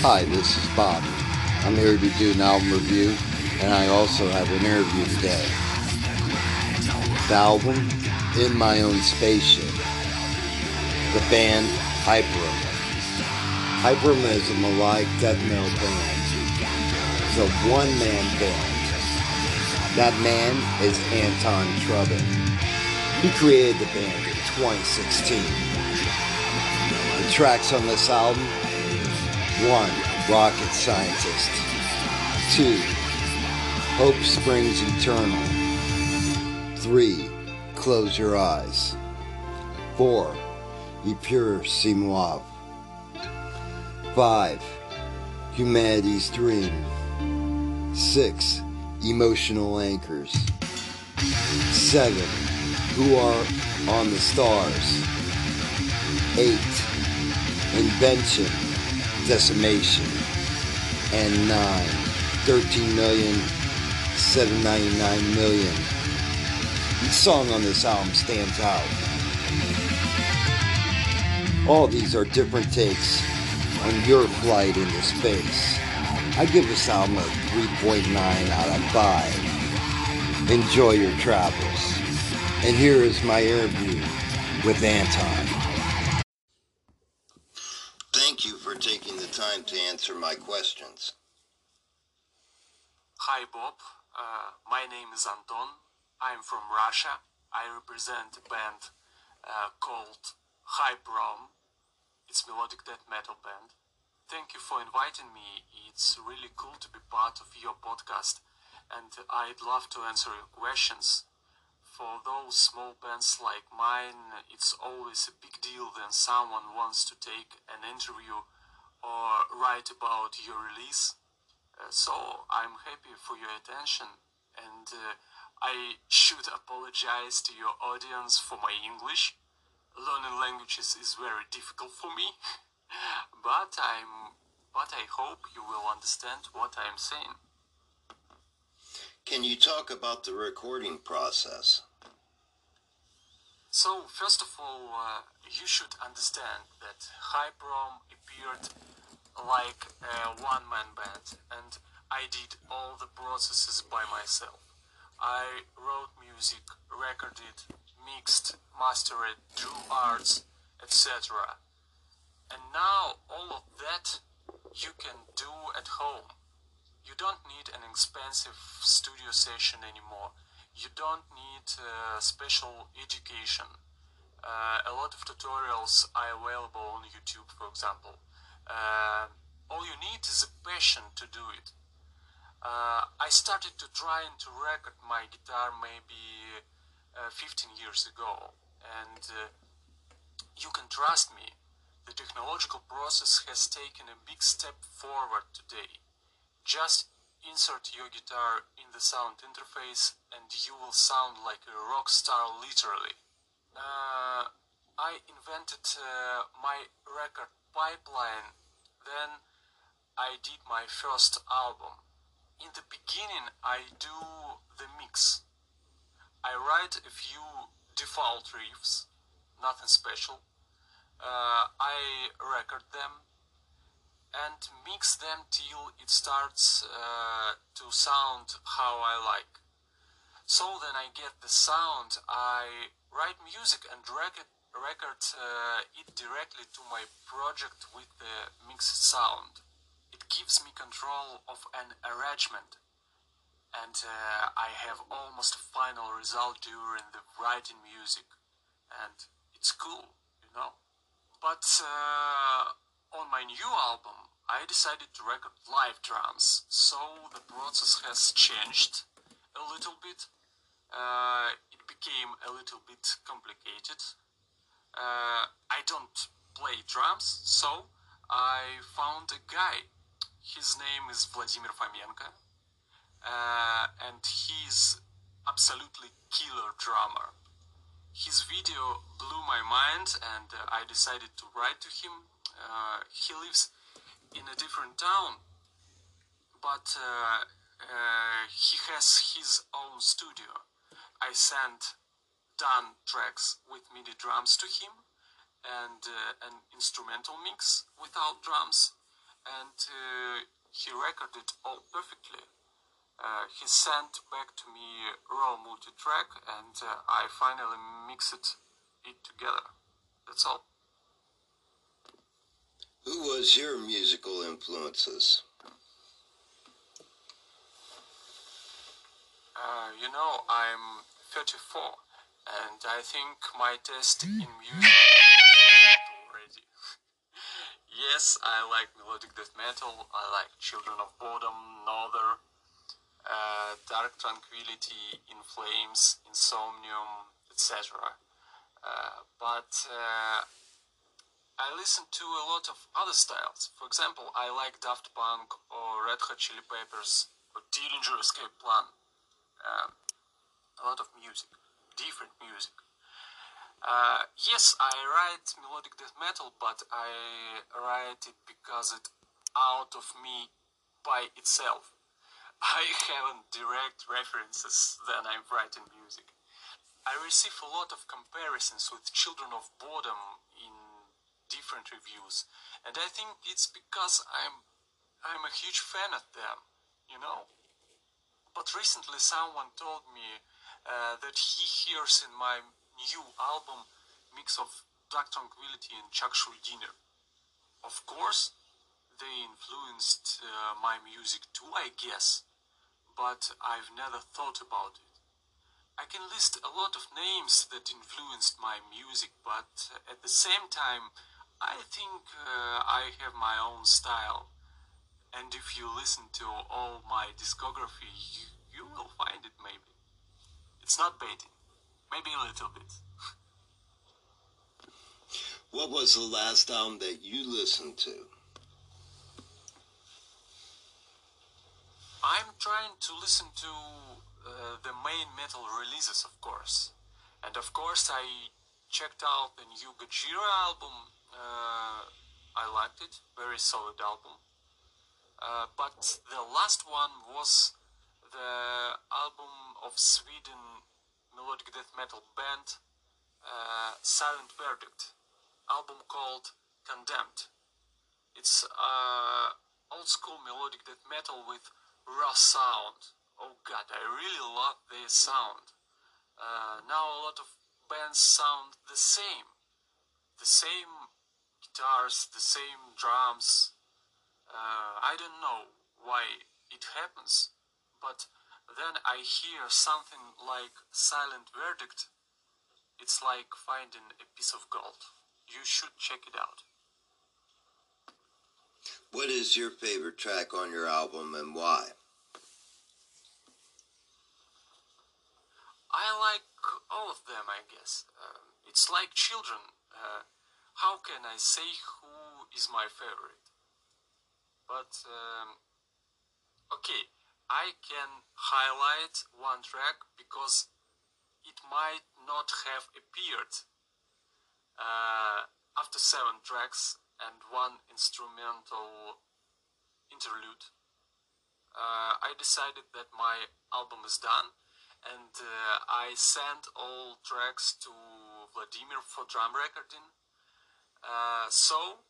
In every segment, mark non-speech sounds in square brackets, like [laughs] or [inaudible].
Hi, this is Bobby. I'm here to do an album review, and I also have an interview today. The album, In My Own Spaceship. The band, Hyperomm. Hyperomm is a melodic death metal band. It's a one-man band. That man is Anton Trubin. He created the band in 2016. The tracks on this album 1. Rocket Scientist 2. Hope Springs Eternal 3. Close Your Eyes 4. Y Pure Simoave 5. Humanity's Dream 6. Emotional Anchors 7. Who Are on the Stars 8. Invention Decimation, and 9, 13 million, 799 million. Each song on this album stands out. All these are different takes on your flight into space. I give this album a 3.9 out of 5. Enjoy your travels. And here is my interview with Anton. Thank you for taking the time to answer my questions. Hi, Bob. Uh, my name is Anton. I'm from Russia. I represent a band uh, called Hyperomm. It's melodic death metal band. Thank you for inviting me. It's really cool to be part of your podcast, and I'd love to answer your questions for those small bands like mine, it's always a big deal when someone wants to take an interview or write about your release. Uh, so I'm happy for your attention and uh, I should apologize to your audience for my English. Learning languages is very difficult for me, [laughs] but I'm but I hope you will understand what I'm saying. Can you talk about the recording process? So, first of all, uh, you should understand that Hyperomm appeared like a one-man band, and I did all the processes by myself. I wrote music, recorded, mixed, mastered, drew arts, etc. And now all of that you can do at home. You don't need an expensive studio session anymore you don't need uh, special education. Uh, a lot of tutorials are available on YouTube, for example. Uh, all you need is a passion to do it. Uh, I started to try and to record my guitar maybe uh, 15 years ago, and uh, you can trust me. The technological process has taken a big step forward today. Just Insert your guitar in the sound interface and you will sound like a rock star literally. Uh, I invented uh, my record pipeline, then I did my first album. In the beginning I do the mix. I write a few default riffs, nothing special. Uh, I record them and mix them till it starts uh, to sound how I like. So then I get the sound, I write music and record, record uh, it directly to my project with the mixed sound. It gives me control of an arrangement and uh, I have almost a final result during the writing music and it's cool, you know. But uh, on my new album, I decided to record live drums, so the process has changed a little bit. Uh, became a little bit complicated. Uh, I don't play drums, so I found a guy. His name is Vladimir Fomenko, uh, and he's absolutely killer drummer. His video blew my mind, and uh, I decided to write to him uh, he lives in a different town, but uh, uh, he has his own studio. I sent done tracks with MIDI drums to him and uh, an instrumental mix without drums. and uh, he recorded all perfectly. Uh, he sent back to me raw multi-track, and uh, I finally mixed it together. That's all. Who was your musical influences? Uh, you know, I'm 34, and I think my taste in music already. [laughs] yes, I like melodic death metal, I like Children of Bodom, Norther, uh, Dark Tranquillity, In Flames, Insomnium, etc. Uh, but uh, I listen to a lot of other styles. For example, I like Daft Punk or Red Hot Chili Peppers or Dillinger Escape Plan. Um, a lot of music, different music. Uh, yes, I write melodic death metal, but I write it because it out of me by itself. [laughs] I haven't direct references when I'm writing music. I receive a lot of comparisons with Children of Bodom in different reviews, and I think it's because I'm I'm a huge fan of them, you know. But recently someone told me uh, that he hears in my new album mix of Black Tranquillity and Chuck Schuldiner. Of course, they influenced uh, my music too, I guess, but I've never thought about it. I can list a lot of names that influenced my music, but at the same time, I think uh, I have my own style and if you listen to all my discography, you, you will find it maybe. It's not baiting, maybe a little bit. [laughs] what was the last album that you listened to? I'm trying to listen to uh, the main metal releases, of course. And of course, I checked out the new Gojira album. Uh, I liked it, very solid album. Uh, but the last one was the album of Sweden melodic death metal band uh, Silent Verdict, album called Condemned. It's uh, old school melodic death metal with raw sound. Oh god, I really love their sound. Uh, now a lot of bands sound the same. The same guitars, the same drums, uh, I don't know why it happens, but then I hear something like Silent Verdict. It's like finding a piece of gold. You should check it out. What is your favorite track on your album and why? I like all of them, I guess. Uh, it's like children. Uh, how can I say who is my favorite? But um, okay I can highlight one track because it might not have appeared uh, after seven tracks and one instrumental interlude. Uh, I decided that my album is done and uh, I sent all tracks to Vladimir for drum recording. Uh, so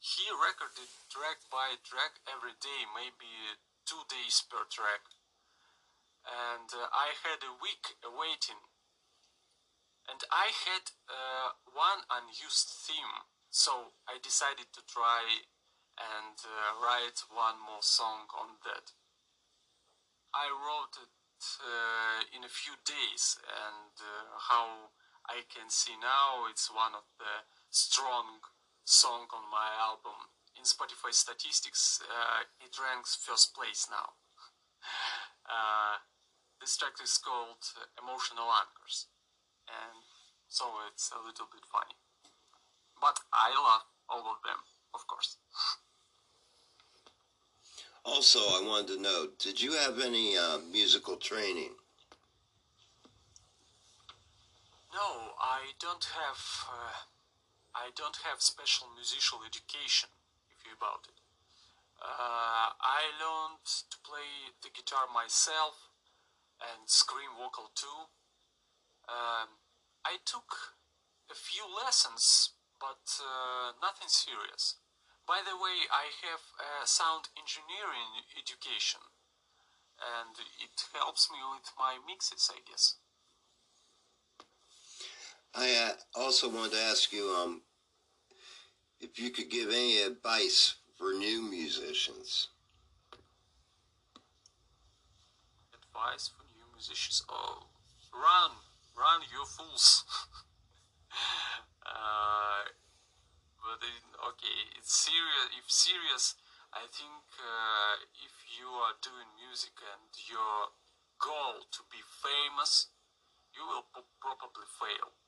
he recorded track by track every day, maybe two days per track. And uh, I had a week waiting. And I had uh, one unused theme, so I decided to try and uh, write one more song on that. I wrote it uh, in a few days, and uh, how I can see now, it's one of the strong song on my album. In Spotify statistics, uh, it ranks first place now. [laughs] uh, this track is called Emotional Anchors, and so it's a little bit funny. But I love all of them, of course. [laughs] Also, I wanted to know, did you have any uh, musical training? No, I don't have uh, I don't have special musical education, if you about it. Uh, I learned to play the guitar myself and scream vocal too. Um, I took a few lessons, but uh, nothing serious. by the way, I have a sound engineering education, and it helps me with my mixes, I guess. I uh, also wanted to ask you um, if you could give any advice for new musicians. Advice for new musicians? Oh, run, run, you fools. [laughs] uh, but it, okay, it's serious. If serious, I think uh, if you are doing music and your goal to be famous, you will probably fail.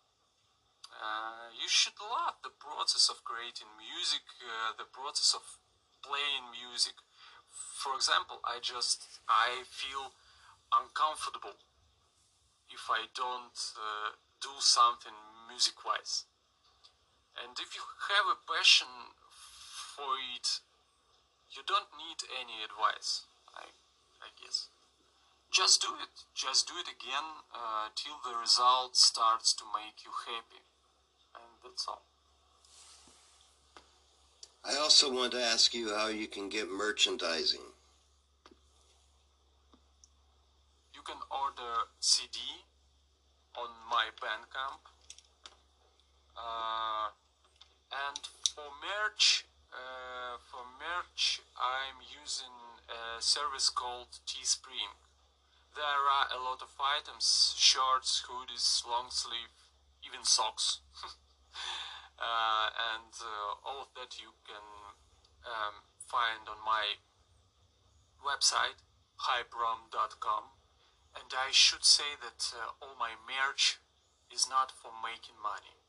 Uh, you should love the process of creating music, uh, the process of playing music. For example, I just I feel uncomfortable if I don't uh, do something music-wise. And if you have a passion for it, you don't need any advice. I I guess. Just do it. Just do it again uh, till the result starts to make you happy that's all. I also want to ask you how you can get merchandising. You can order CD on my Bandcamp. Uh, and for merch, uh, for merch, I'm using a service called Teespring. There are a lot of items, shirts, hoodies, long sleeve, even socks. [laughs] uh, and uh, all of that you can um, find on my website hyperomm.com and I should say that uh, all my merch is not for making money.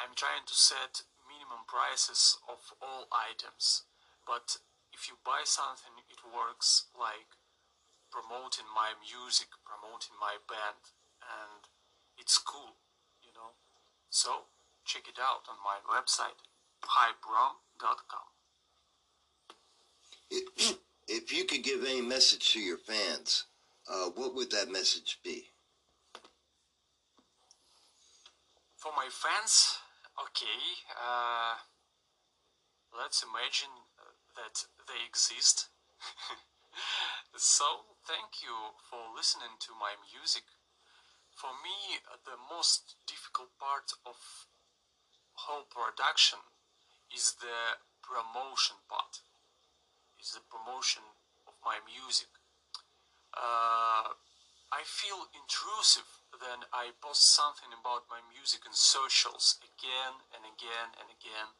I'm trying to set minimum prices of all items, but if you buy something, it works like promoting my music, promoting my band, and it's cool, you know. So check it out on my website, hyperomm.com. If, if you could give any message to your fans, uh, what would that message be? For my fans, okay, uh, let's imagine that they exist. [laughs] so, thank you for listening to my music. For me, the most difficult part of whole production is the promotion part is the promotion of my music. Uh, I feel intrusive when I post something about my music in socials again and again and again.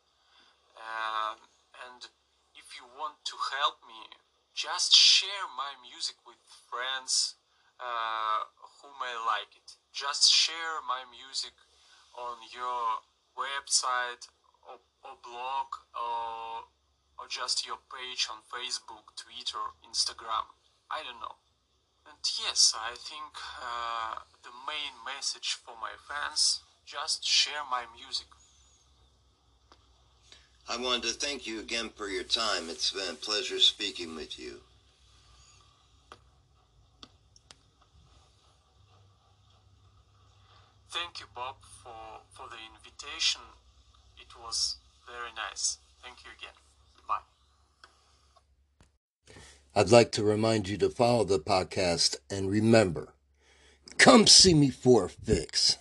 Um, and if you want to help me just share my music with friends uh, who may like it. Just share my music on your website or, or blog or, or just your page on Facebook, Twitter, Instagram. I don't know. And yes, I think uh, the main message for my fans just share my music. I wanted to thank you again for your time. It's been a pleasure speaking with you. Thank you, Bob, for, for the invitation. It was very nice. Thank you again. Bye. I'd like to remind you to follow the podcast and remember, come see me for a fix.